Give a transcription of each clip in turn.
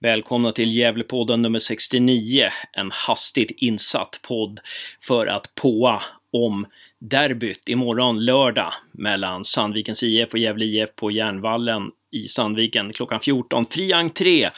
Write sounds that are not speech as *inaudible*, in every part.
Välkomna till Gävlepodden nummer 69, en hastigt insatt podd för att påa om derbyt imorgon lördag mellan Sandvikens IF och Gävle IF på Järnvallen i Sandviken klockan 14. Fri entré!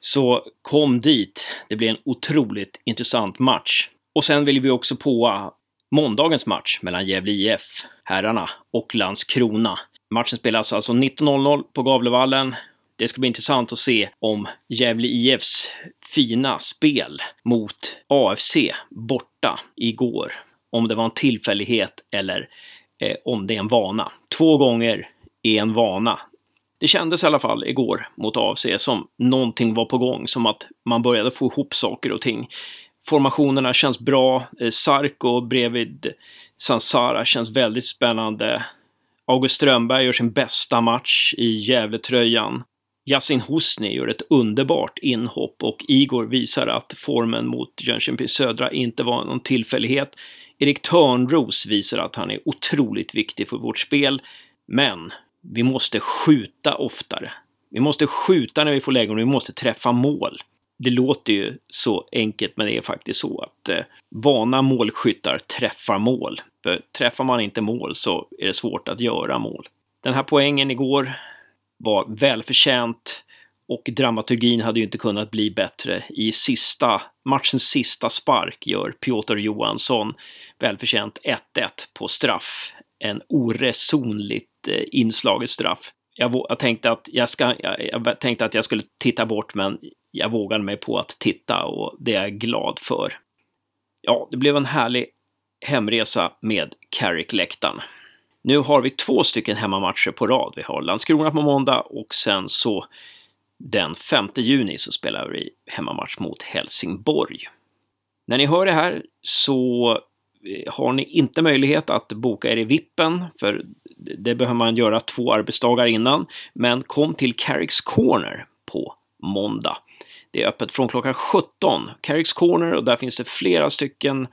Så kom dit. Det blir en otroligt intressant match. Och sen vill vi också påa måndagens match mellan Gävle IF, herrarna, och Landskrona. Matchen spelas alltså 19.00 på Gavlevallen det ska bli intressant att se om Gävle IFs fina spel mot AFC borta igår, om det var en tillfällighet eller eh, om det är en vana. Två gånger är en vana. Det kändes i alla fall igår mot AFC som någonting var på gång, som att man började få ihop saker och ting. Formationerna känns bra. Eh, Sarko bredvid Sansara känns väldigt spännande. August Strömberg gör sin bästa match i Gävletröjan. Yasin Hosni gör ett underbart inhopp och Igor visar att formen mot Jönköping Södra inte var någon tillfällighet. Erik Törnros visar att han är otroligt viktig för vårt spel. Men vi måste skjuta oftare. Vi måste skjuta när vi får lägen och vi måste träffa mål. Det låter ju så enkelt, men det är faktiskt så att eh, vana målskyttar träffar mål. För träffar man inte mål så är det svårt att göra mål. Den här poängen igår var välförtjänt och dramaturgin hade ju inte kunnat bli bättre. I sista, matchens sista spark gör Piotr Johansson välförtjänt 1-1 på straff. En oresonligt eh, inslaget straff. Jag, jag, tänkte att jag, ska, jag, jag, tänkte att jag skulle titta bort, men jag vågade mig på att titta och det är jag glad för. Ja, det blev en härlig hemresa med Carrick-läktaren. Nu har vi två stycken hemmamatcher på rad. Vi har Landskrona på måndag och sen så den 5 juni så spelar vi hemmamatch mot Helsingborg. När ni hör det här så eh, har ni inte möjlighet att boka er i Vippen, för det behöver man göra två arbetsdagar innan. Men kom till Carricks Corner på måndag. Det är öppet från klockan 17. Carricks Corner och där finns det flera stycken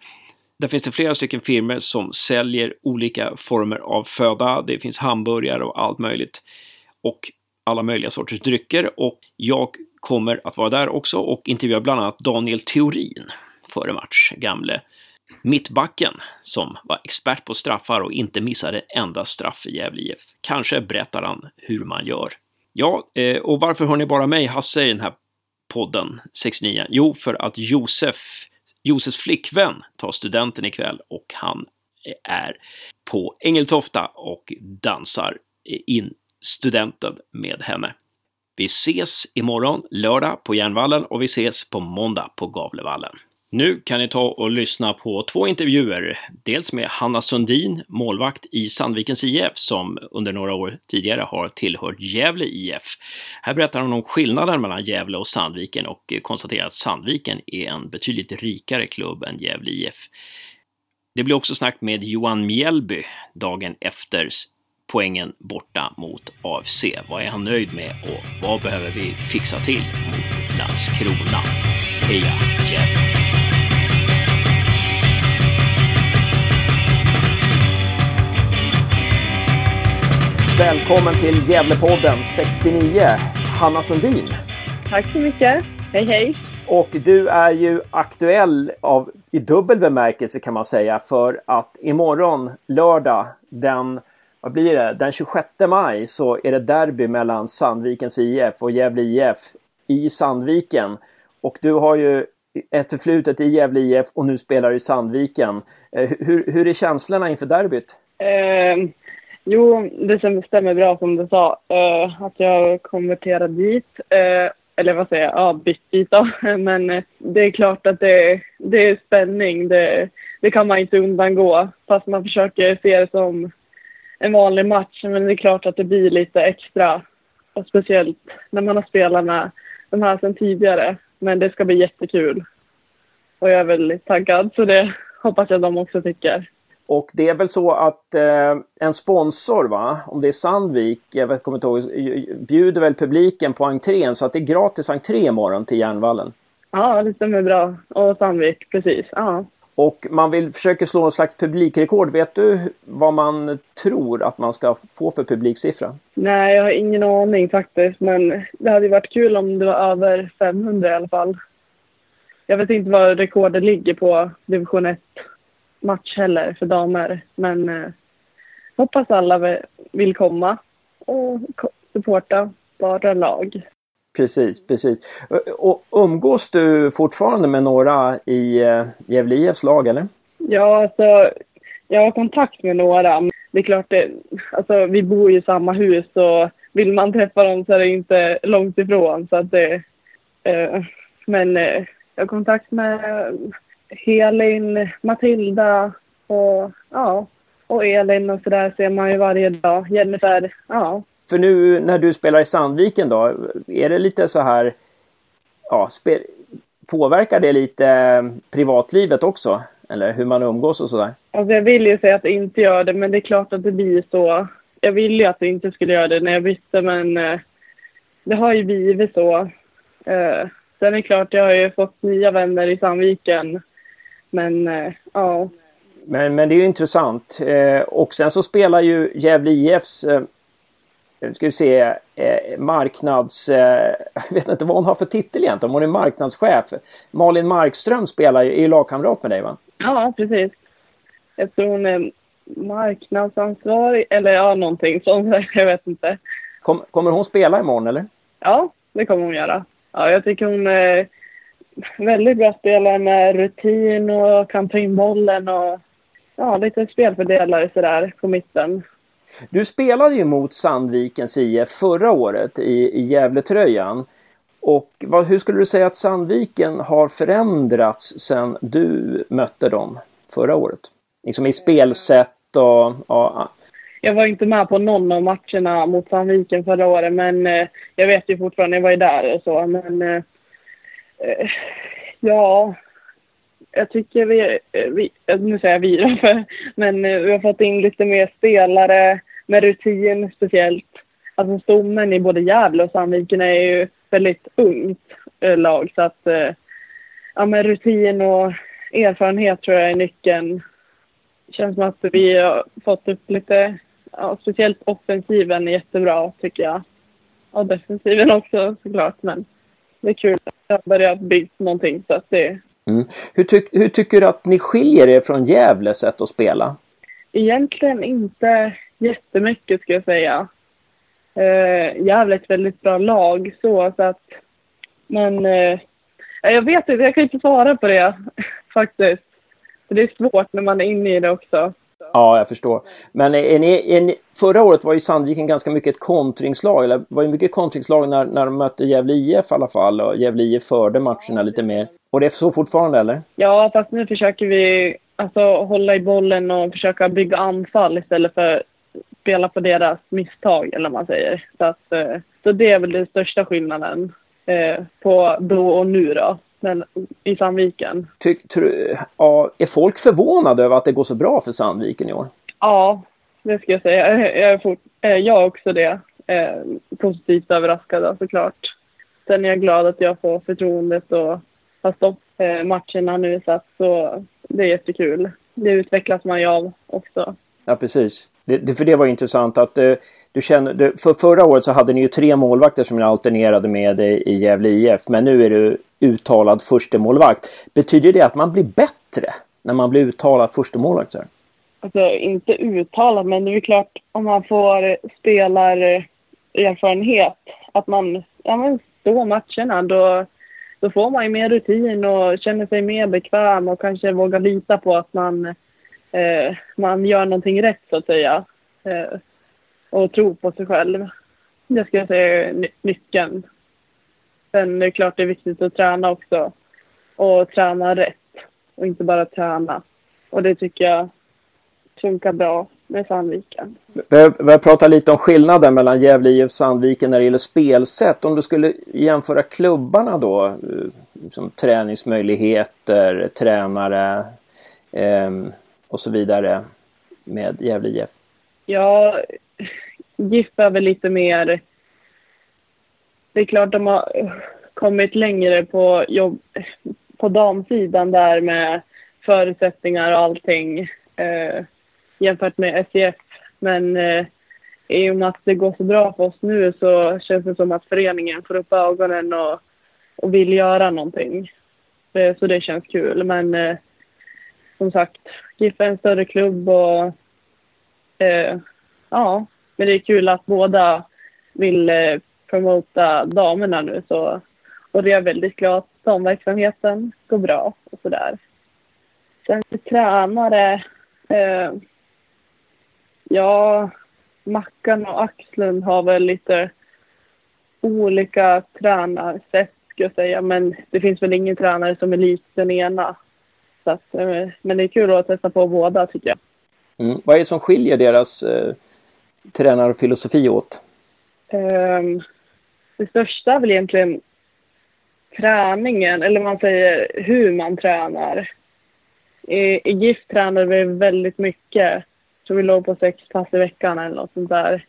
där finns det flera stycken firmor som säljer olika former av föda. Det finns hamburgare och allt möjligt. Och alla möjliga sorters drycker. Och jag kommer att vara där också och intervjua bland annat Daniel Theorin före match. Gamle mittbacken som var expert på straffar och inte missade enda straff i Gävle IF. Kanske berättar han hur man gör. Ja, eh, och varför hör ni bara mig, Hasse, i den här podden 69? Jo, för att Josef Josefs flickvän tar studenten ikväll och han är på Ängeltofta och dansar in studenten med henne. Vi ses imorgon lördag på Järnvallen och vi ses på måndag på Gavlevallen. Nu kan ni ta och lyssna på två intervjuer. Dels med Hanna Sundin, målvakt i Sandvikens IF, som under några år tidigare har tillhört Gävle IF. Här berättar hon om skillnaden mellan Gävle och Sandviken och konstaterar att Sandviken är en betydligt rikare klubb än Gävle IF. Det blir också snack med Johan Mjällby dagen efter poängen borta mot AFC. Vad är han nöjd med och vad behöver vi fixa till mot Landskrona? Heja Gävle! Välkommen till Gävlepodden 69, Hanna Sundin. Tack så mycket. Hej hej. Och du är ju aktuell av, i dubbel bemärkelse kan man säga för att imorgon lördag den, vad blir det, den 26 maj så är det derby mellan Sandvikens IF och Gävle IF i Sandviken. Och du har ju ett förflutet i Gävle IF och nu spelar i Sandviken. Eh, hur, hur är känslorna inför derbyt? Uh, Jo, det stämmer bra som du sa. Uh, att jag konverterade dit. Uh, eller vad säger jag? Ja, bytt dit då. *laughs* Men uh, det är klart att det, det är spänning. Det, det kan man inte undangå. Fast man försöker se det som en vanlig match. Men det är klart att det blir lite extra. Och speciellt när man har spelat med de här sedan tidigare. Men det ska bli jättekul. Och jag är väldigt taggad. Så det hoppas jag de också tycker. Och det är väl så att eh, en sponsor, va? om det är Sandvik, jag kommer inte ihåg, bjuder väl publiken på entrén så att det är gratis entré imorgon till Järnvallen. Ja, det stämmer bra. Och Sandvik, precis. Ja. Och man vill försöka slå någon slags publikrekord. Vet du vad man tror att man ska få för publiksiffra? Nej, jag har ingen aning faktiskt. Men det hade varit kul om det var över 500 i alla fall. Jag vet inte vad rekordet ligger på division 1 match heller för damer. Men eh, hoppas alla vill komma och supporta bara lag. Precis, precis. Och umgås du fortfarande med några i eh, Gävle IFs lag eller? Ja, alltså jag har kontakt med några. Det är klart, det, alltså, vi bor i samma hus och vill man träffa dem så är det inte långt ifrån. Så att det, eh, men eh, jag har kontakt med Helin, Matilda och, ja, och Elin och sådär ser man ju varje dag. Jennifer, ja. För nu när du spelar i Sandviken då, är det lite så här, ja, spel, påverkar det lite privatlivet också? Eller hur man umgås och sådär? Alltså jag vill ju säga att det inte gör det, men det är klart att det blir så. Jag ville ju att det inte skulle göra det när jag bytte, men eh, det har ju blivit så. Eh, sen är det klart, jag har ju fått nya vänner i Sandviken. Men eh, ja. Men, men det är ju intressant. Eh, och sen så spelar ju Gävle IFs eh, nu ska vi se, eh, marknads... Eh, *laughs* jag vet inte vad hon har för titel egentligen, hon är marknadschef. Malin Markström spelar ju, är ju lagkamrat med dig va? Ja, precis. Tror hon är marknadsansvarig, eller ja, någonting sånt. *laughs* Jag vet inte. Kom, kommer hon spela imorgon eller? Ja, det kommer hon göra. Ja, jag tycker hon är väldigt bra spelare med rutin och kan ta in bollen och ja, lite spelfördelare sådär på mitten. Du spelade ju mot Sandvikens IF förra året i, i Gävletröjan. Och vad, hur skulle du säga att Sandviken har förändrats sedan du mötte dem förra året? Liksom i spelsätt och... Ja. Jag var inte med på någon av matcherna mot Sandviken förra året, men eh, jag vet ju fortfarande, jag var ju där och så, men... Eh, ja, jag tycker vi, eh, vi eh, nu säger jag vi för, men eh, vi har fått in lite mer spelare med rutin speciellt. Alltså stommen i både Gävle och Sandviken är ju väldigt ungt eh, lag så att eh, ja men rutin och erfarenhet tror jag är nyckeln. Det känns som att vi har fått upp lite, ja, speciellt offensiven är jättebra tycker jag. Och defensiven också såklart men det är kul att det har börjat bygga någonting så att det Mm. Hur, tyck, hur, tycker du att ni skiljer er från Gävles sätt att spela? Egentligen inte jättemycket ska jag säga. Uh, Gävle är ett väldigt bra lag så, så att... Men uh, jag vet inte, jag kan inte svara på det *laughs* faktiskt. Det är svårt när man är inne i det också. Ja, jag förstår. Men är ni, är ni, förra året var ju Sandviken ganska mycket ett kontringslag. Eller var ju mycket kontringslag när, när de mötte Gävle IF i alla fall. Och Gävle IF förde matcherna lite mer. Och det är så fortfarande eller? Ja, fast nu försöker vi alltså, hålla i bollen och försöka bygga anfall istället för att spela på deras misstag, eller vad man säger. Så, att, eh, så det är väl den största skillnaden eh, på då och nu då, i Sandviken. Ty, tr, ja, är folk förvånade över att det går så bra för Sandviken i år? Ja, det ska jag säga. Jag är, fort, jag är också det. Eh, positivt överraskad såklart. Sen är jag glad att jag får förtroendet och har stått eh, matcherna nu så att så det är jättekul. Det utvecklas man ju av också. Ja precis. Det, för det var intressant att eh, du känner, för förra året så hade ni ju tre målvakter som ni alternerade med i, i Gävle IF. Men nu är du uttalad första målvakt. Betyder det att man blir bättre när man blir uttalad första målvakt? Alltså inte uttalad, men det är klart om man får spelarerfarenhet, eh, att man ja, men står matcherna, då då får man ju mer rutin och känner sig mer bekväm och kanske vågar lita på att man, eh, man gör någonting rätt så att säga. Eh, och tro på sig själv. Det skulle jag säga är ny nyckeln. Sen är det klart det är viktigt att träna också. Och träna rätt. Och inte bara träna. Och det tycker jag funkar bra med Sandviken. Vi har pratat lite om skillnaden mellan Gävle IF och Sandviken när det gäller spelsätt. Om du skulle jämföra klubbarna då, som träningsmöjligheter, tränare eh, och så vidare med Gävle IF? Ja, GIF är väl lite mer... Det är klart de har kommit längre på, jobb, på damsidan där med förutsättningar och allting eh, jämfört med SIF. Men eh, i och med att det går så bra för oss nu så känns det som att föreningen får upp ögonen och, och vill göra någonting. Eh, så det känns kul. Men eh, som sagt, GIF är en större klubb och eh, ja, men det är kul att båda vill eh, promota damerna nu så och det är väldigt glad att damverksamheten går bra och sådär. Sen tränare, eh, ja, Mackan och Axlund har väl lite olika tränarsätt ska jag säga, men det finns väl ingen tränare som är lik den ena. Så att, eh, men det är kul att testa på båda tycker jag. Mm. Vad är det som skiljer deras eh, tränarfilosofi åt? Um, det största är väl egentligen träningen, eller man säger hur man tränar. I, i GIF tränade vi väldigt mycket. Så vi låg på sex pass i veckan eller något sånt där.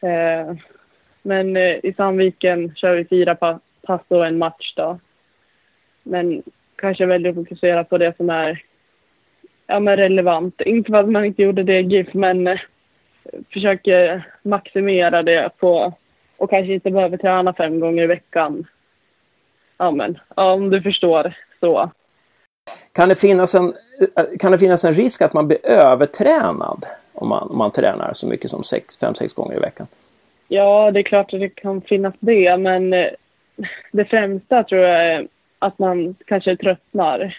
Eh, men eh, i Sandviken kör vi fyra pa pass och en match då. Men kanske väljer att fokusera på det som är ja, men relevant. Inte för att man inte gjorde det i GIF, men eh, försöker maximera det på och kanske inte behöver träna fem gånger i veckan. Ja, men ja, om du förstår så. Kan det, finnas en, kan det finnas en risk att man blir övertränad om man, om man tränar så mycket som fem, sex gånger i veckan? Ja, det är klart att det kan finnas det, men eh, det främsta tror jag är att man kanske tröttnar.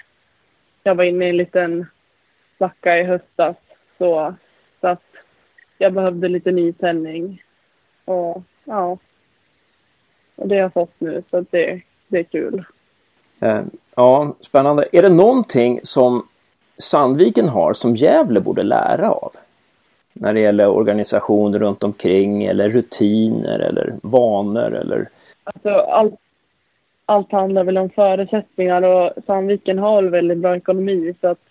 Jag var inne i en liten svacka i höstas, så, så att jag behövde lite nytändning. Och ja, och det har jag fått nu, så att det, det är kul. Eh, ja, spännande. Är det någonting som Sandviken har som Gävle borde lära av? När det gäller organisation runt omkring eller rutiner eller vanor eller? Alltså allt, allt handlar väl om förutsättningar och Sandviken har väldigt bra ekonomi så att,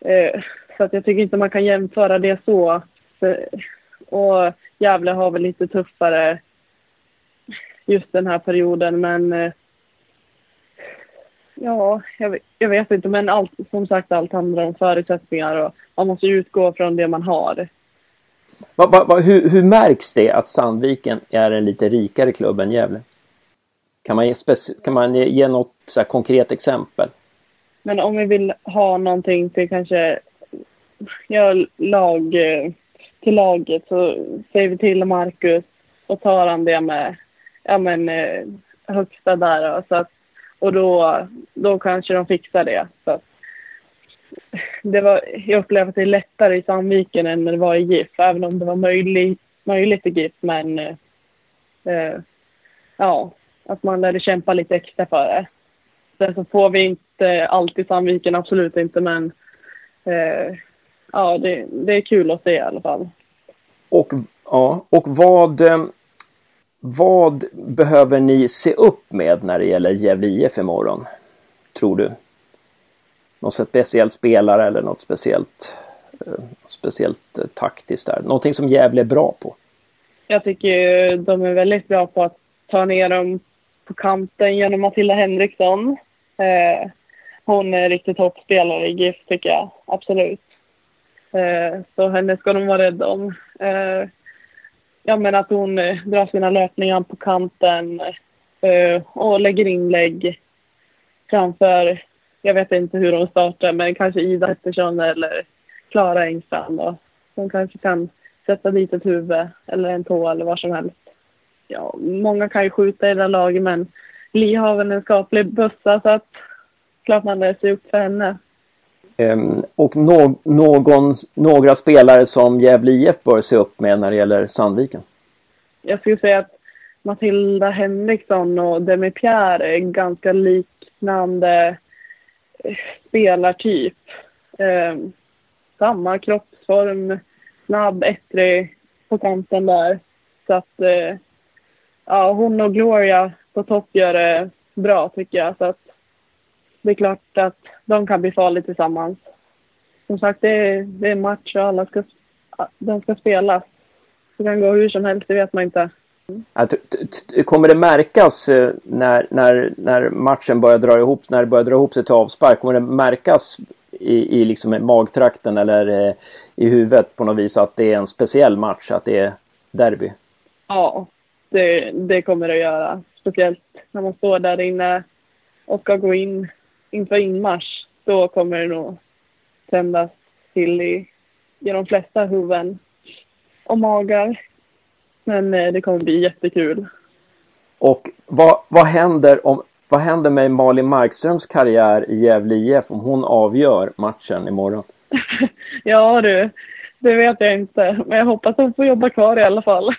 eh, så att jag tycker inte man kan jämföra det så. Och Gävle har väl lite tuffare just den här perioden men eh, Ja, jag vet, jag vet, inte, men allt, som sagt allt handlar om förutsättningar och man måste utgå från det man har. Va, va, va, hur, hur, märks det att Sandviken är en lite rikare klubb än Gävle? Kan man ge, kan man ge, något så konkret exempel? Men om vi vill ha någonting till kanske ja, lag, till laget så säger vi till Marcus och tar han det med ja, men, eh, högsta där. Så att och då, då kanske de fixar det. Så det var, jag upplevde att det är lättare i Sandviken än när det var i GIF, även om det var möjligt, möjligt i GIF. Men eh, eh ja, att man lärde kämpa lite extra för det. Sen så får vi inte allt i Sandviken, absolut inte, men eh, ja, det, det är kul att se i alla fall. Och, ja, och vad eh, vad behöver ni se upp med när det gäller Gävle IF imorgon? Tror du? Någon speciell spelare eller något speciellt, eh, speciellt eh, taktiskt där? Någonting som Gävle är bra på? Jag tycker de är väldigt bra på att ta ner dem på kanten genom Matilda Henriksson. Eh, hon är riktigt toppspelare i GIF tycker jag, absolut. Eh, så henne ska de vara rädda om. Eh, ja, men att hon eh, drar sina löpningar på kanten eh, och lägger inlägg framför, jag vet inte hur hon startar, men kanske Ida Pettersson eller Klara Engstrand. Då. Hon kanske kan sätta dit ett huvud eller en tå eller vad som helst. Ja, många kan ju skjuta i det laget, men Li har väl en skaplig bössa så att klart man ser upp för henne. Um, och no någon, några spelare som Gävle IF bör se upp med när det gäller Sandviken? Jag skulle säga att Matilda Henriksson och Demi Pierre är ganska liknande eh, spelartyp. Um, samma kroppsform, snabb, ettrig på kanten där. Så att uh, ja, hon och Gloria på topp gör det bra tycker jag. Så att det är klart att de kan bli farliga tillsammans. Som sagt, det är, det är match och alla ska, den ska spelas. Det kan gå hur som helst, det vet man inte. Kommer det märkas eh, när, när, när matchen börjar dra ihop, när det börjar dra ihop sig till avspark? Kommer det märkas i, i liksom magtrakten eller eh, i huvudet på något vis att det är en speciell match, att det är derby? Ja, det, det kommer att göra. Speciellt när man står där inne och ska gå in inför inmarsch. Då kommer det nog tändas till i, i de flesta huvuden och magar. Men eh, det kommer bli jättekul. Och vad, vad, händer om, vad händer med Malin Markströms karriär i Gävle IF om hon avgör matchen imorgon? *laughs* ja du, det vet jag inte. Men jag hoppas att hon får jobba kvar i alla fall.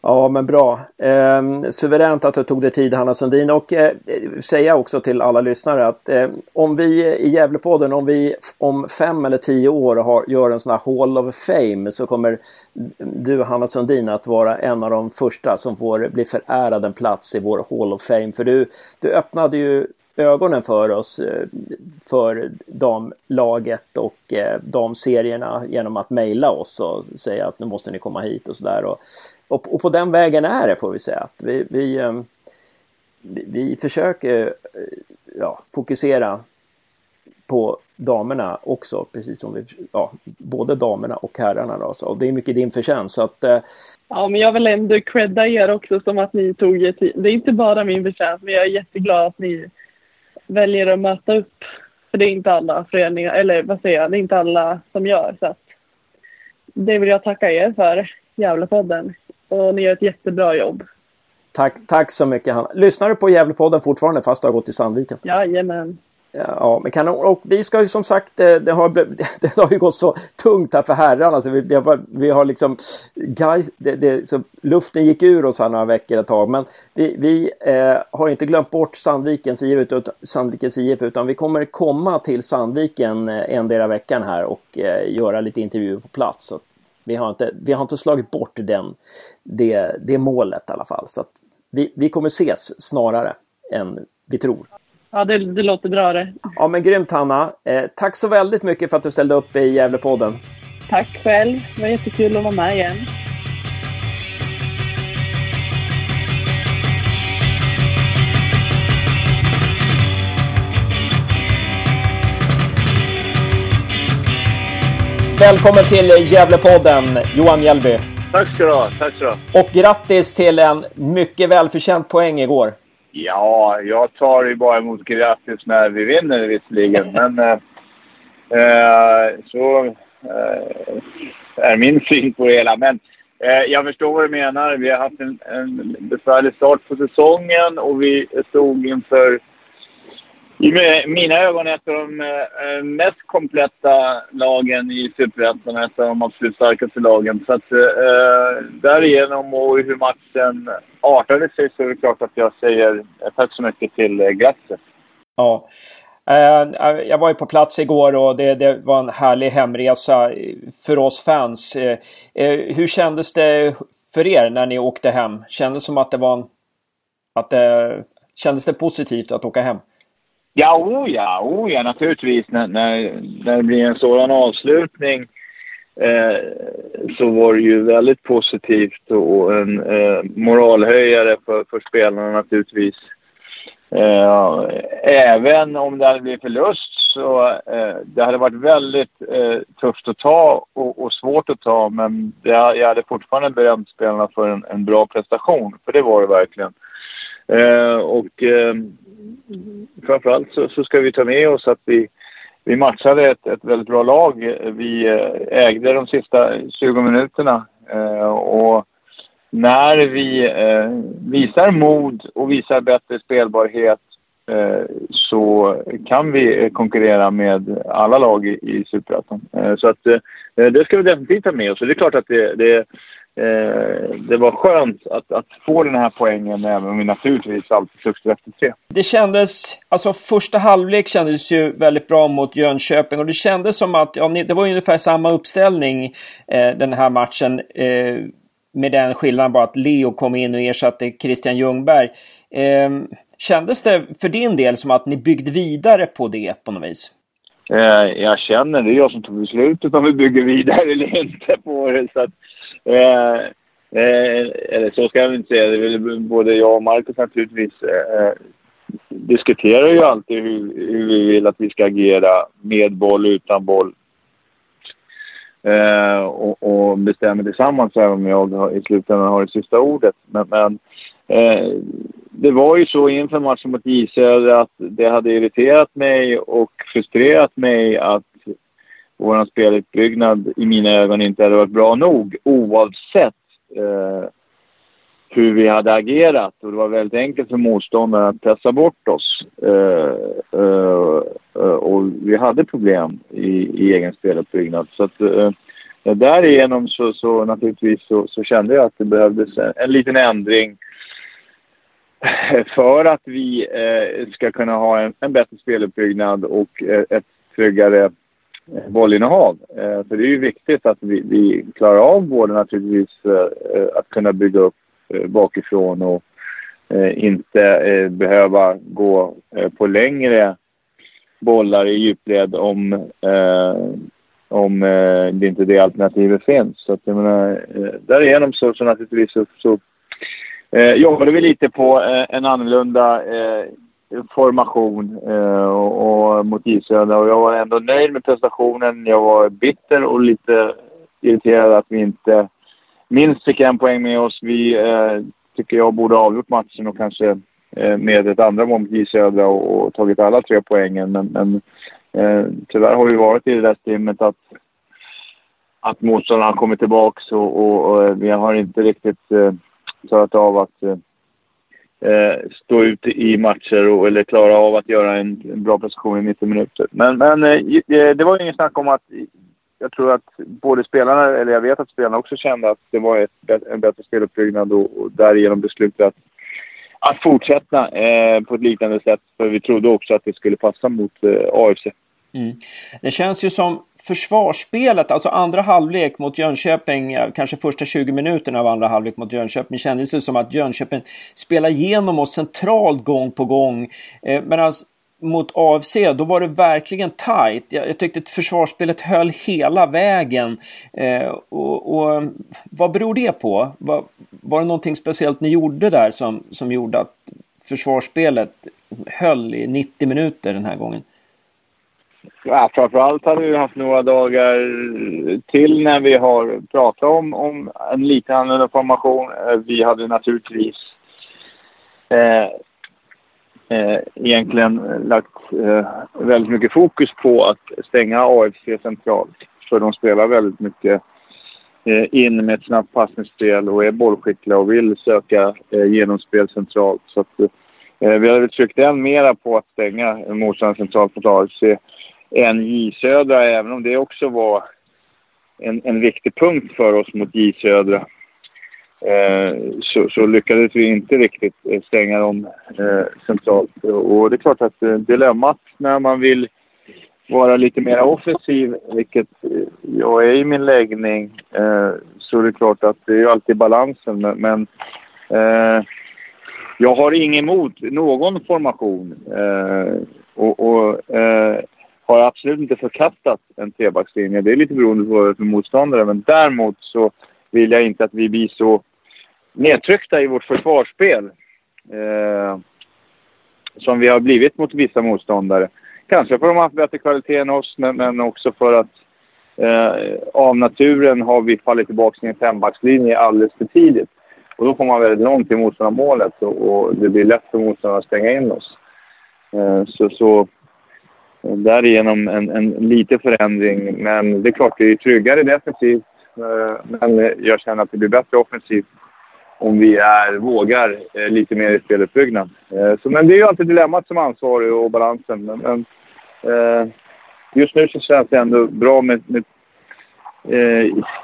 Ja, men bra. Eh, suveränt att du tog dig tid, Hanna Sundin. Och eh, säga också till alla lyssnare att eh, om vi i Gävlepodden, om vi om fem eller tio år har, gör en sån här Hall of Fame så kommer du, Hanna Sundin, att vara en av de första som får bli förärad en plats i vår Hall of Fame. För du, du öppnade ju ögonen för oss eh, för damlaget och eh, damserierna genom att mejla oss och säga att nu måste ni komma hit och sådär. Och, och, på den vägen är det får vi säga. Att vi, vi, ehm, vi försöker eh, ja, fokusera på damerna också, precis som vi, ja, både damerna och herrarna då. Så det är mycket din förtjänst. Så att, eh, Ja, men jag vill ändå credda er också som att ni tog er tid. Det är inte bara min förtjänst, men jag är jätteglad att ni väljer att möta upp. För det är inte alla föreningar, eller vad säger jag, det är inte alla som gör. Så att det vill jag tacka er för, Gävlepodden. Och ni gör ett jättebra jobb. Tack, tack så mycket Hanna. Lyssnar du på Gävlepodden fortfarande fast du har gått i Sandviken? Jajamän. Ja, men kanon. Och vi ska ju som sagt, eh, det har, *laughs* det har ju gått så tungt här för herrarna. Så vi, det, vi har liksom, guys, det, det, så luften gick ur oss här några veckor ett tag. Men vi, vi eh, har inte glömt bort Sandvikens IF, Sandvikens IF utan vi kommer komma till Sandviken eh, endera veckan här och eh, göra lite intervjuer på plats. Så vi, har inte, vi har inte slagit bort den, det, det målet i alla fall. Så vi, vi kommer ses snarare än vi tror. Ja, det, det låter bra det. Ja, men grymt Hanna. Eh, tack så väldigt mycket för att du ställde upp i Gävlepodden. Tack själv. Det var jättekul att vara med igen. Välkommen till Gävlepodden, Johan Mjällby. Tack ska du ha. Tack ska du ha. Och grattis till en mycket välförtjänt poäng igår. Ja, jag tar ju bara emot grattis när vi vinner visserligen. *laughs* Men eh, eh, så eh, är min syn på det hela. Men eh, jag förstår vad du menar. Vi har haft en, en besvärlig start på säsongen och vi stod inför i mina ögon ett av de eh, mest kompletta lagen i Superettan ett av de absolut starkaste lagen. Så att eh, därigenom och hur matchen artade sig så är det klart att jag säger eh, tack så mycket till eh, Ja. Eh, jag var ju på plats igår och det, det, var en härlig hemresa för oss fans. Hur kändes det för er när ni åkte hem? Kändes det som att det var en, att det, Kändes det positivt att åka hem? Ja, oh ja, oh ja naturligtvis. När, när, när det blir en sådan avslutning eh, så var det ju väldigt positivt och en eh, moralhöjare för, för spelarna naturligtvis. Eh, även om det hade blivit förlust så eh, det hade varit väldigt eh, tufft att ta och, och, svårt att ta men det, jag hade fortfarande berömt spelarna för en, en bra prestation, för det var det verkligen. Eh, och eh, framförallt så, så ska vi ta med oss att vi, vi matchade ett, ett väldigt bra lag. Vi eh, ägde de sista 20 minuterna eh, och när vi eh, visar mod och visar bättre spelbarhet eh, så kan vi konkurrera med alla lag i, i Superettan. Eh, så att eh, det ska vi definitivt ta med oss. Det är klart att det, det det var skönt att, att, få den här poängen även om vi naturligtvis alltid suckar efter tre. Det kändes, alltså första halvlek kändes ju väldigt bra mot Jönköping och det kändes som att, ja, det var ungefär samma uppställning eh, den här matchen. Eh, med den skillnaden bara att Leo kom in och ersatte Christian Ljungberg. Eh, kändes det för din del som att ni byggde vidare på det på något vis? Eh, jag känner, det är jag som tog beslutet om vi bygger vidare eller inte på det. Så att, Eh, eh, Eh, eh, eller så ska jag inte säga. Det är väl både jag och Marcus naturligtvis. Eh, eh, diskuterar ju alltid hur, hur, vi vill att vi ska agera med boll, utan boll. Eh, och, och, bestämmer tillsammans även om jag har, i slutändan har det sista ordet. Men, men eh, det var ju så inför matchen mot J att det hade irriterat mig och frustrerat mig att vår speluppbyggnad i mina ögon inte hade varit bra nog oavsett eh, hur vi hade agerat. Och det var väldigt enkelt för motståndaren att pressa bort oss. Eh, eh, eh, och vi hade problem i, i egen speluppbyggnad. Så att, eh, därigenom så, så naturligtvis så, så, kände jag att det behövdes en, en liten ändring för att vi eh, ska kunna ha en, en bättre speluppbyggnad och eh, ett tryggare Eh, bollinnehav. Eh, så det är ju viktigt att vi, vi klarar av både naturligtvis eh, att kunna bygga upp bakifrån och inte behöva gå på längre bollar i djupled om, om det inte det alternativet finns. Så att jag menar, därigenom så, så naturligtvis så, så jobbade vi lite på en annorlunda formation eh, och, och mot J-Södra och jag var ändå nöjd med prestationen. Jag var bitter och lite irriterad att vi inte minst fick en poäng med oss. Vi eh, tycker jag borde ha avgjort matchen och kanske eh, med ett andra mål mot J-Södra och, och, tagit alla tre poängen. Men, men eh, tyvärr har vi varit i det där stimmet att, att motståndarna har kommit tillbaka och, och, och, eh, vi har inte riktigt eh, klarat av att eh, Eh, stå ut i matcher och, eller klara av att göra en, en bra prestation i 90 minuter. Men, men eh, eh, det var ju ingen snack om att jag tror att både spelarna, eller jag vet att spelarna också kände att det var ett, en bättre speluppbyggnad och, och därigenom beslutade att, att fortsätta eh, på ett liknande sätt. För vi trodde också att det skulle passa mot eh, AFC. Mm. Det känns ju som försvarsspelet, alltså andra halvlek mot Jönköping, eh, kanske första 20 minuterna av andra halvlek mot Jönköping, kändes det som att Jönköping spelar igenom oss centralt gång på gång. Eh, Medan mot AFC, då var det verkligen tight. Jag, jag tyckte att försvarsspelet höll hela vägen. Eh, och, och, vad beror det på? Var, var det någonting speciellt ni gjorde där som, som gjorde att försvarsspelet höll i 90 minuter den här gången? Ja, framförallt hade vi haft några dagar till när vi har pratat om, om en lite annorlunda formation. Eh, vi hade naturligtvis eh, eh, egentligen lagt eh, väldigt mycket fokus på att stänga AFC centralt. För de spelar väldigt mycket eh, in med ett snabbt passningsspel och är bollskickliga och vill söka eh, genomspel centralt. Så att, eh, vi hade tryckt än mera på att stänga motståndaren centralt mot AFC än J Södra, även om det också var en, en viktig punkt för oss mot J Södra. Eh, så, så, lyckades vi inte riktigt eh, stänga dem eh, centralt. Och det är klart att eh, dilemmat när man vill vara lite mer offensiv, vilket eh, jag är i min läggning, eh, så är det klart att det är alltid balansen. Men, men eh, jag har inget emot någon formation. Eh, och, och eh, har absolut inte förkastat en trebackslinje. Det är lite beroende på för motståndare, men däremot så vill jag inte att vi blir så nedtryckta i vårt försvarsspel eh, som vi har blivit mot vissa motståndare. Kanske för att de har haft bättre kvalitet än oss, men, men också för att eh, av naturen har vi fallit tillbaka i en fembackslinje alldeles för tidigt. Och då kommer man väldigt långt till motståndarmålet och, och det blir lätt för motståndarna att stänga in oss. Eh, så, så därigenom en, en liten förändring. Men det är klart, det är tryggare defensivt. Eh, men jag känner att det blir bättre offensivt om vi är, vågar eh, lite mer i speluppbyggnad. Eh, så, men det är ju alltid dilemmat som ansvarig och balansen. Men, men just nu så känns det ändå bra med, med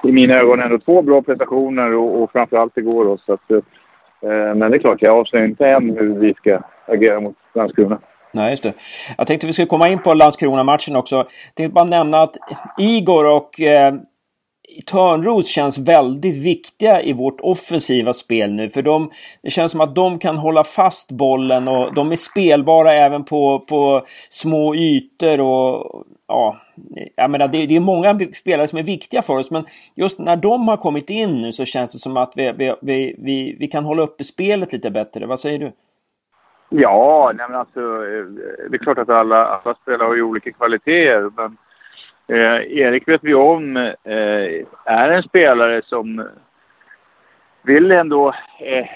i mina ögon ändå två bra prestationer och, och framförallt igår. Då, så att, men det är klart, jag avslöjar inte än hur vi ska agera mot Landskrona. Nej, just det. Jag tänkte vi skulle komma in på Landskrona-matchen också. Jag tänkte bara nämna att Igor och eh, Törnros känns väldigt viktiga i vårt offensiva spel nu. För de, det känns som att de kan hålla fast bollen och de är spelbara även på, på små ytor. Och, ja, jag menar, det, det är många spelare som är viktiga för oss, men just när de har kommit in nu så känns det som att vi, vi, vi, vi, vi kan hålla uppe spelet lite bättre. Vad säger du? Ja, nej men alltså, eh, det är klart att alla, alla spelare har ju olika kvaliteter. Men eh, Erik vet vi om eh, är en spelare som vill ändå eh,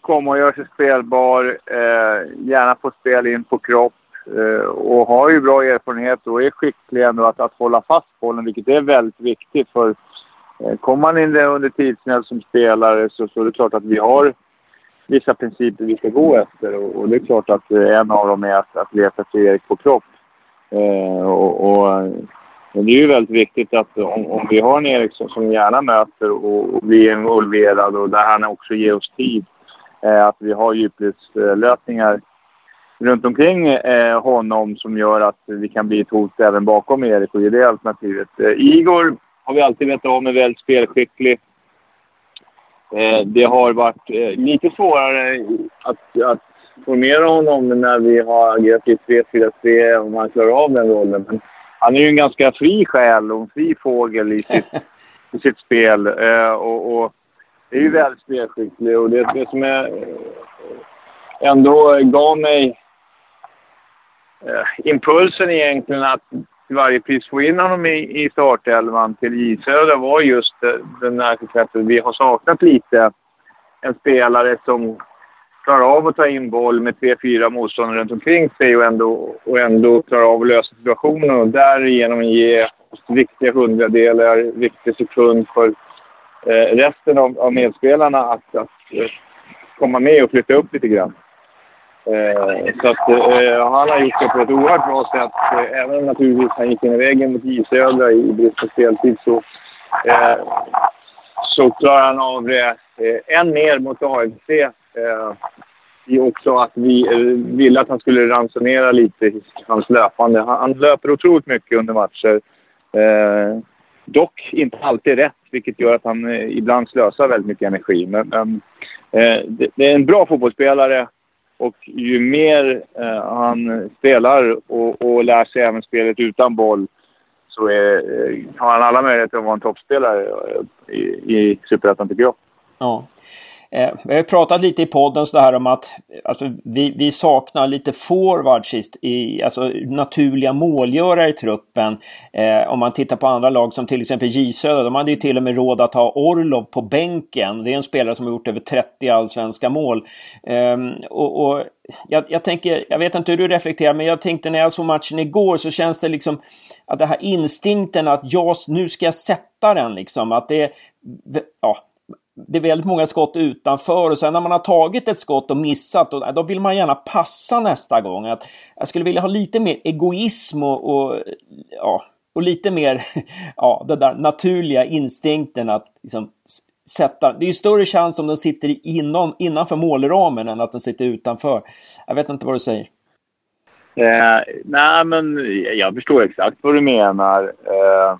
komma och göra sig spelbar, eh, gärna få spel in på kropp eh, och har ju bra erfarenhet och är skicklig ändå att, att hålla fast bollen, vilket är väldigt viktigt. För eh, kommer man in under tidsnöd som spelare så, så är det klart att vi har vissa principer vi ska gå efter och, och det är klart att eh, en av dem är att, att leta efter Erik på kropp. Eh, och, och och, det är ju väldigt viktigt att om, om vi har en Erik som gärna möter och, och blir involverad och där han också ger oss tid, eh, att vi har djupledslösningar runt omkring eh, honom som gör att vi kan bli ett hot även bakom Erik och ge det alternativet. Eh, Igor har vi alltid vetat om är väldigt spelskicklig. Eh, det har varit eh, lite svårare att, att formera honom när vi har agerat i 3-4-3 om han klarar av den rollen. Men han är ju en ganska fri själ och en fri fågel i sitt, *laughs* i sitt spel. Eh, och, och är ju väldigt spelskicklig och det, det som är, ändå gav mig eh, impulsen egentligen att till varje pris få in honom i, i startelvan till J Södra var just eh, den här sättet vi har saknat lite. En spelare som klarar av att ta in boll med tre, fyra motståndare runt omkring sig och ändå, och ändå klarar av att lösa situationen och därigenom ge viktiga hundradelar, viktig sekund för eh, resten av, av medspelarna att, att eh, komma med och flytta upp lite grann. Eh, så att eh, han har gjort det på ett oerhört bra sätt. Eh, även om naturligtvis han gick in i väggen mot J Södra i brist på speltid så, eh, så klarar han av det eh, än mer mot AFC eh, också att vi eh, ville att han skulle ransonera lite hans löpande. Han, han löper otroligt mycket under matcher. Eh, dock inte alltid rätt, vilket gör att han eh, ibland slösar väldigt mycket energi. Men, men eh, det, det, är en bra fotbollsspelare och ju mer eh, han spelar och, och lär sig även spelet utan boll så är, eh, har han alla möjligheter att vara en toppspelare eh, i, i Superettan, tycker jag. Ja. Eh, vi har pratat lite i podden så här om att alltså, vi, vi saknar lite forwards i, alltså naturliga målgörare i truppen. Eh, om man tittar på andra lag som till exempel J Söder. de hade ju till och med råd att ha Orlov på bänken. Det är en spelare som har gjort över 30 allsvenska mål. Eh, och, och jag, jag, tänker, jag vet inte hur du reflekterar, men jag tänkte när jag såg matchen igår så känns det liksom att det här instinkten att jag, nu ska jag sätta den liksom. Att det, ja, det är väldigt många skott utanför och sen när man har tagit ett skott och missat, då, då vill man gärna passa nästa gång. Att jag skulle vilja ha lite mer egoism och, och ja, och lite mer *laughs* ja, den där naturliga instinkten att liksom, sätta... Det är ju större chans om den sitter inom, innanför målramen än att den sitter utanför. Jag vet inte vad du säger. Eh, nej, men jag förstår exakt vad du menar. Eh,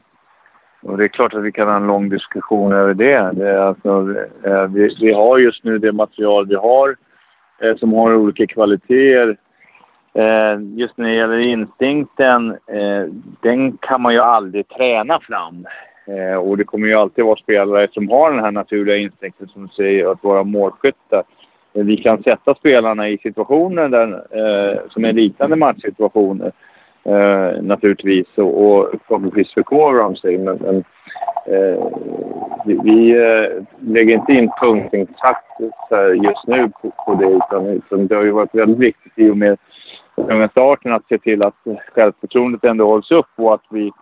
och det är klart att vi kan ha en lång diskussion över det. det är alltså, eh, vi, vi, har just nu det material vi har eh, som har olika kvaliteter. Eh, just när det gäller instinkten, eh, den kan man ju aldrig träna fram. Eh, och det kommer ju alltid vara spelare som har den här naturliga instinkten som säger, att vara målskyttar. Eh, vi kan sätta spelarna i situationer där, som är liknande matchsituationer eh, naturligtvis och, och förhoppningsvis förkovrar de sig. Men, men eh, vi, vi eh, lägger inte in punkten exakt eh, just nu på, på det utan, utan, det har ju varit väldigt viktigt i och med den starten att se till att självförtroendet ändå hålls upp och att vi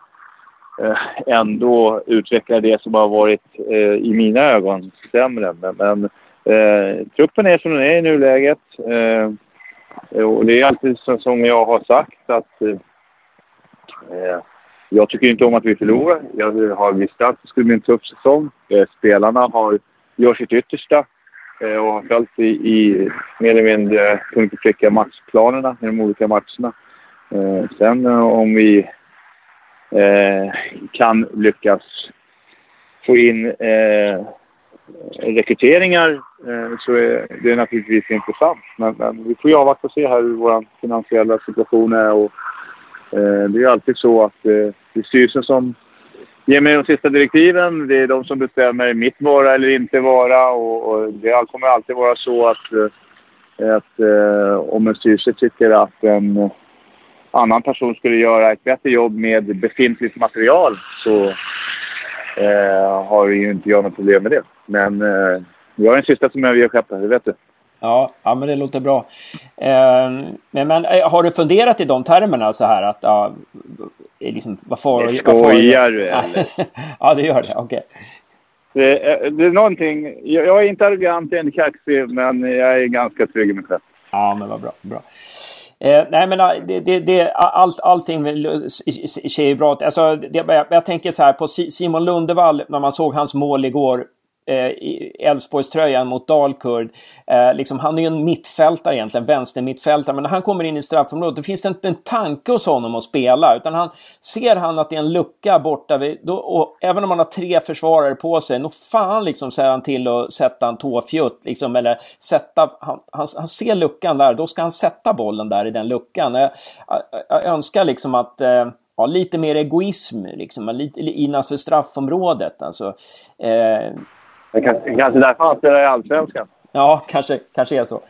eh, ändå utvecklar det som har varit eh, i mina ögon sämre. Men, men eh, truppen är som den är i nuläget. Eh, och det är alltid som jag har sagt att Eh, jag tycker inte om att vi förlorar. Jag har visst att det skulle bli en tuff säsong. Eh, spelarna har, gör sitt yttersta eh, och har följt i, i mer eller mindre punkt och pricka matchplanerna i de olika matcherna. Sen om vi kan lyckas få in rekryteringar så är det naturligtvis intressant. Men, men vi får ju avvakta och se här hur vår finansiella situation är och Eh, det är alltid så att eh, det är styrelsen som ger mig de sista direktiven. Det är de som bestämmer mitt vara eller inte vara och, det kommer alltid vara så att eh, att om en styrelse tycker att en annan person skulle göra ett bättre jobb med befintligt material så eh, har ju inte jag något problem med det. Men eh, jag är den sista som överger skeppet, det vet du. Ja, ja, men det låter bra. Eh, men, men eh, har du funderat i de termerna så här att ja, liksom, vad får... Skojar du *laughs* eller? ja, det gör det. Okej. Okay. Det, är, det är någonting... Jag, jag är inte arrogant eller kaxig, men jag är ganska trygg i mig själv. Ja, men vad bra. bra. Eh, nej men det, det, det, allt, allting ser ju bra ut. Alltså, jag, jag tänker så här på Simon Lundevall när man såg hans mål igår Eh, Eh, Elfsborgströjan mot Dalkurd. Eh, liksom, han är ju en mittfältare egentligen, vänstermittfältare. Men när han kommer in i straffområdet, då finns det inte en tanke hos honom att spela. Utan han ser han att det är en lucka borta, vid, då, och även om han har tre försvarare på sig, nog fan liksom säger han till att sätta en tåfjutt. Liksom, eller sätta, han, han, han, ser luckan där, då ska han sätta bollen där i den luckan. Jag, jag, jag önskar liksom att eh, ja, lite mer egoism liksom, lite innanför straffområdet. Alltså, eh, det kanske, kanske därför han spelar i Allsvenskan. Ja, kanske, kanske är så.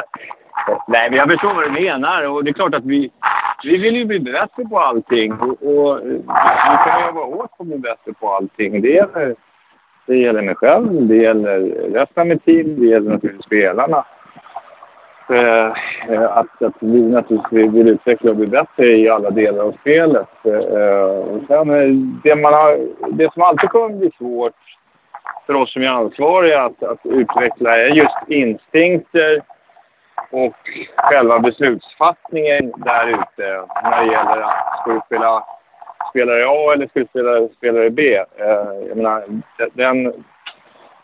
*laughs* Nej, men jag förstår vad du menar. Och det är klart att vi, vi vill ju bli bättre på allting. Och, och vi kan jobba hårt på att bli bättre på allting. Det gäller, det gäller mig själv, det gäller resten av mitt team, det gäller naturligtvis spelarna. Eh, att, att vi naturligtvis vill utveckla och bli bättre i alla delar av spelet. Eh, och sen, det, man har, det som alltid kommer bli svårt för oss som är ansvariga att, att utveckla är just instinkter och själva beslutsfattningen där ute när det gäller att ska du spela spelare A eller ska du spela spelare B. Eh, jag menar, den,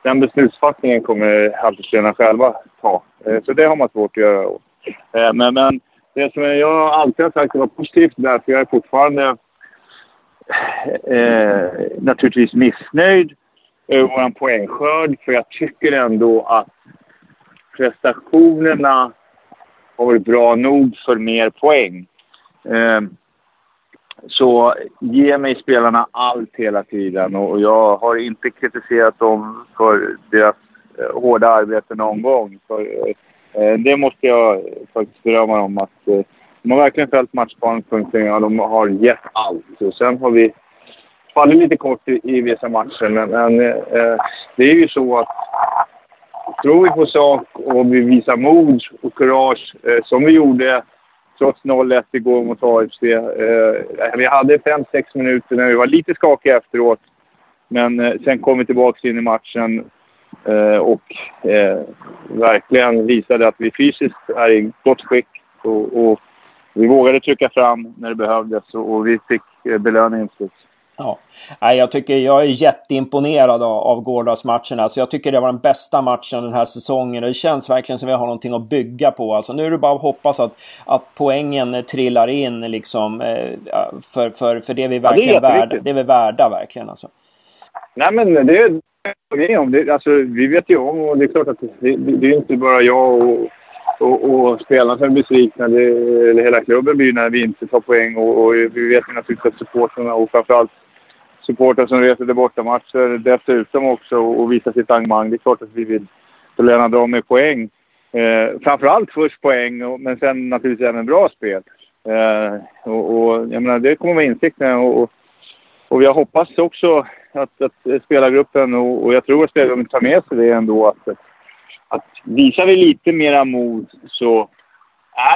den beslutsfattningen kommer halvtidsledarna själva ta. Eh, så det har man svårt att göra. Eh, men, men det som jag alltid har sagt var positivt därför jag är fortfarande eh, naturligtvis missnöjd Eh, över vår poängskörd. För jag tycker ändå att prestationerna har varit bra nog för mer poäng. Eh, så ge mig spelarna allt hela tiden. Och jag har inte kritiserat dem för deras eh, hårda arbete någon gång. För, eh, det måste jag faktiskt berömma dem att eh, de har verkligen följt matchplanen. Ja, de har gett allt. Och sen har vi faller lite kort i, i vissa matcher. Men, men eh, det är ju så att tror vi på sak och vi visar mod och kurage eh, som vi gjorde trots 0-1 igår mot AFC. Eh, vi hade 5-6 minuter när vi var lite skakiga efteråt. Men eh, sen kom vi tillbaka in i matchen eh, och eh, verkligen visade att vi fysiskt är i gott skick. Och, och vi vågade trycka fram när det behövdes och, vi fick eh, belöning. belöningen Ja, jag tycker jag är jätteimponerad av, gårdagsmatchen. Alltså jag tycker det var den bästa matchen den här säsongen. Det känns verkligen som vi har någonting att bygga på. Alltså nu är det bara att hoppas att, att poängen trillar in liksom. Eh, för, för, för det vi verkligen ja, värda. Det är vi värda verkligen alltså. Nej men det är det om. Det, alltså, vi vet ju om och det är klart att det, det är inte bara jag och, och, och spelarna som är besvikna. Det, eller hela klubben blir när vi inte tar poäng och, och vi vet ju naturligtvis att supportrarna och framförallt supportrar som reser till bortamatcher dessutom också och visar sitt engagemang. Det är klart att vi vill belöna dem med poäng. Eh, framförallt först poäng, men sen naturligtvis även bra spel. Eh, och, och, jag menar, det kommer vara insikten. Och, och, och jag hoppas också att, att spelargruppen, och, och jag tror att spelargruppen tar med sig det ändå, att, att visar vi lite mera mod så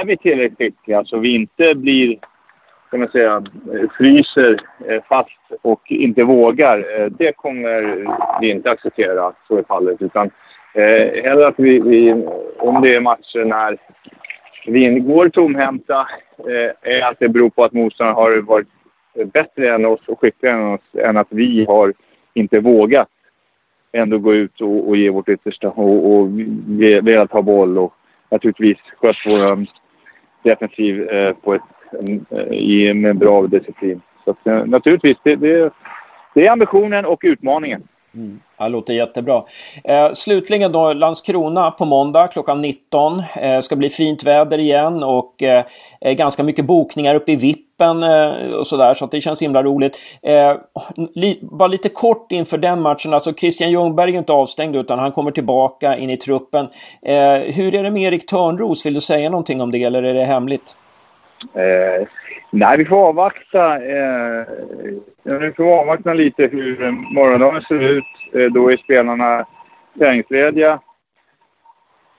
är vi tillräckligt skickliga så vi inte blir ska man säga, eh, fryser eh, fast och inte vågar, eh, det kommer vi inte acceptera att så är fallet. Utan eh, hellre att vi, vi, om det är matcher när vi går tomhänta, eh, är att det beror på att motståndaren har varit bättre än oss och skickligare än oss, än att vi har inte vågat ändå gå ut och, och ge vårt yttersta och, och velat ha boll och naturligtvis skött vår defensiv eh, på ett Eh, i, med bra disciplin. Så att, eh, naturligtvis, det, det, det är ambitionen och utmaningen. Mm. Det låter jättebra. Eh, slutligen då Landskrona på måndag klockan 19. Eh, ska bli fint väder igen och eh, ganska mycket bokningar uppe i vippen eh, och sådär, så att det känns himla roligt. Eh, li, bara lite kort inför den matchen, alltså Christian Ljungberg är inte avstängd utan han kommer tillbaka in i truppen. Eh, hur är det med Erik Törnros? Vill du säga någonting om det eller är det hemligt? Eh, nej, vi får avvakta. Eh, vi får avvakta lite hur eh, morgondagen ser ut. Eh, då är spelarna träningslediga.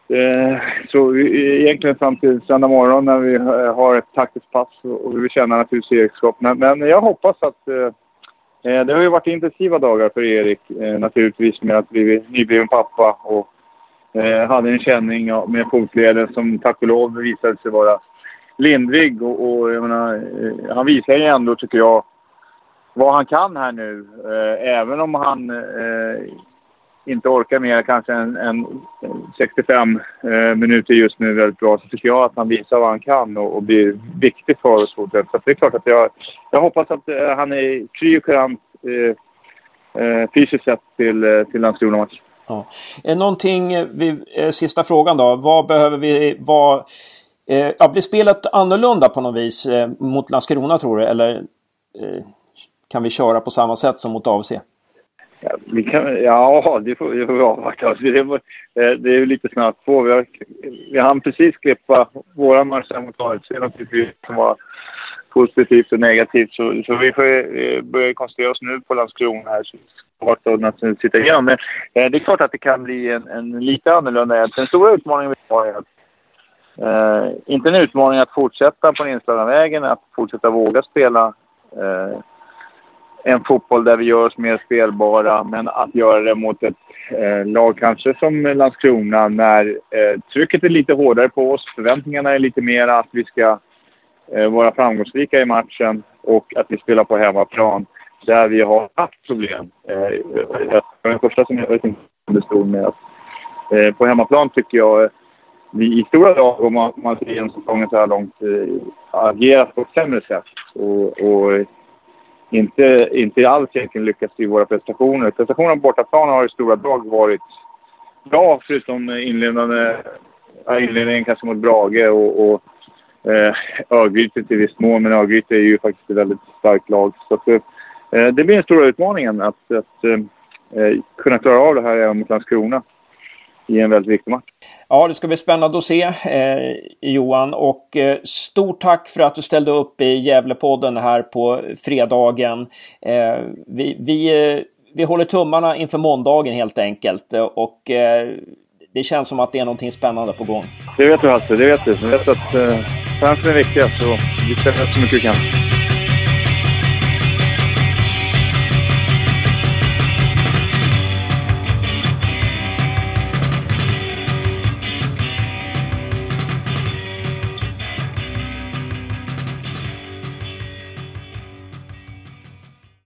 Eh, så egentligen fram till söndag morgon när vi eh, har ett taktiskt pass och vi vill känna naturligtvis Erikskap. Men, men jag hoppas att... Eh, eh, det har ju varit intensiva dagar för Erik naturligtvis med att bli nybliven pappa och hade en känning med fotleden som tack och lov visade sig vara lindrig och, och jag menar, eh, han visar ju ändå, tycker jag, vad han kan här nu. Eh, även om han eh, inte orkar mer kanske än, än 65 eh, minuter just nu väldigt bra så tycker jag att han visar vad han kan och, och blir viktig för oss fortsatt. Så det är klart att jag, jag hoppas att eh, han är kry och kurant eh, eh, fysiskt sett till, till Landskrona-match. Ja. Någonting, vi, sista frågan då. Vad behöver vi vara... Eh, ja, blir spelet annorlunda på något vis eh, mot Landskrona tror du? Eller eh, kan vi köra på samma sätt som mot AFC? Ja, vi kan, ja det får, det får vi avvakta. Alltså, det, är, eh, det är lite snabbt på. Vi, har, vi hann precis klippa våra matcher mot AFC naturligtvis som var positivt och negativt. Så, så vi får eh, börja koncentrera oss nu på Landskrona här. Så svårt att naturligtvis sitta igenom. Men eh, det är klart att det kan bli en, en lite annorlunda. Den stora utmaningen vi har är att eh, inte en utmaning att fortsätta på den inslagna vägen, att fortsätta våga spela eh, en fotboll där vi gör oss mer spelbara, men att göra det mot ett eh, lag kanske som Landskrona när eh, trycket är lite hårdare på oss, förväntningarna är lite mer att vi ska eh, vara framgångsrika i matchen och att vi spelar på hemmaplan där vi har haft problem. Eh, jag är den första som jag vet inte om det stod med att eh, på hemmaplan tycker jag vi i stora drag, om man, man ser genom säsongen så här långt, eh, agerat på ett sämre sätt. Och, och inte, inte alls egentligen lyckats i våra prestationer. Prestationerna på bortaplan har i stora drag varit bra, förutom inledande, inledningen kanske mot Brage och, och eh, Örgryte till viss mån. Men Örgryte är ju faktiskt ett väldigt starkt lag. Så att, eh, det blir den stora utmaningen att, att eh, kunna klara av det här även mot Landskrona i en väldigt viktig match. Ja, det ska bli spännande att se eh, Johan och eh, stort tack för att du ställde upp i Gävlepodden här på fredagen. Eh, vi, vi, eh, vi håller tummarna inför måndagen helt enkelt och eh, det känns som att det är någonting spännande på gång. Det vet du Hasse, det vet du. Jag vet att eh, chansen är viktiga så vi ställer så mycket vi kan.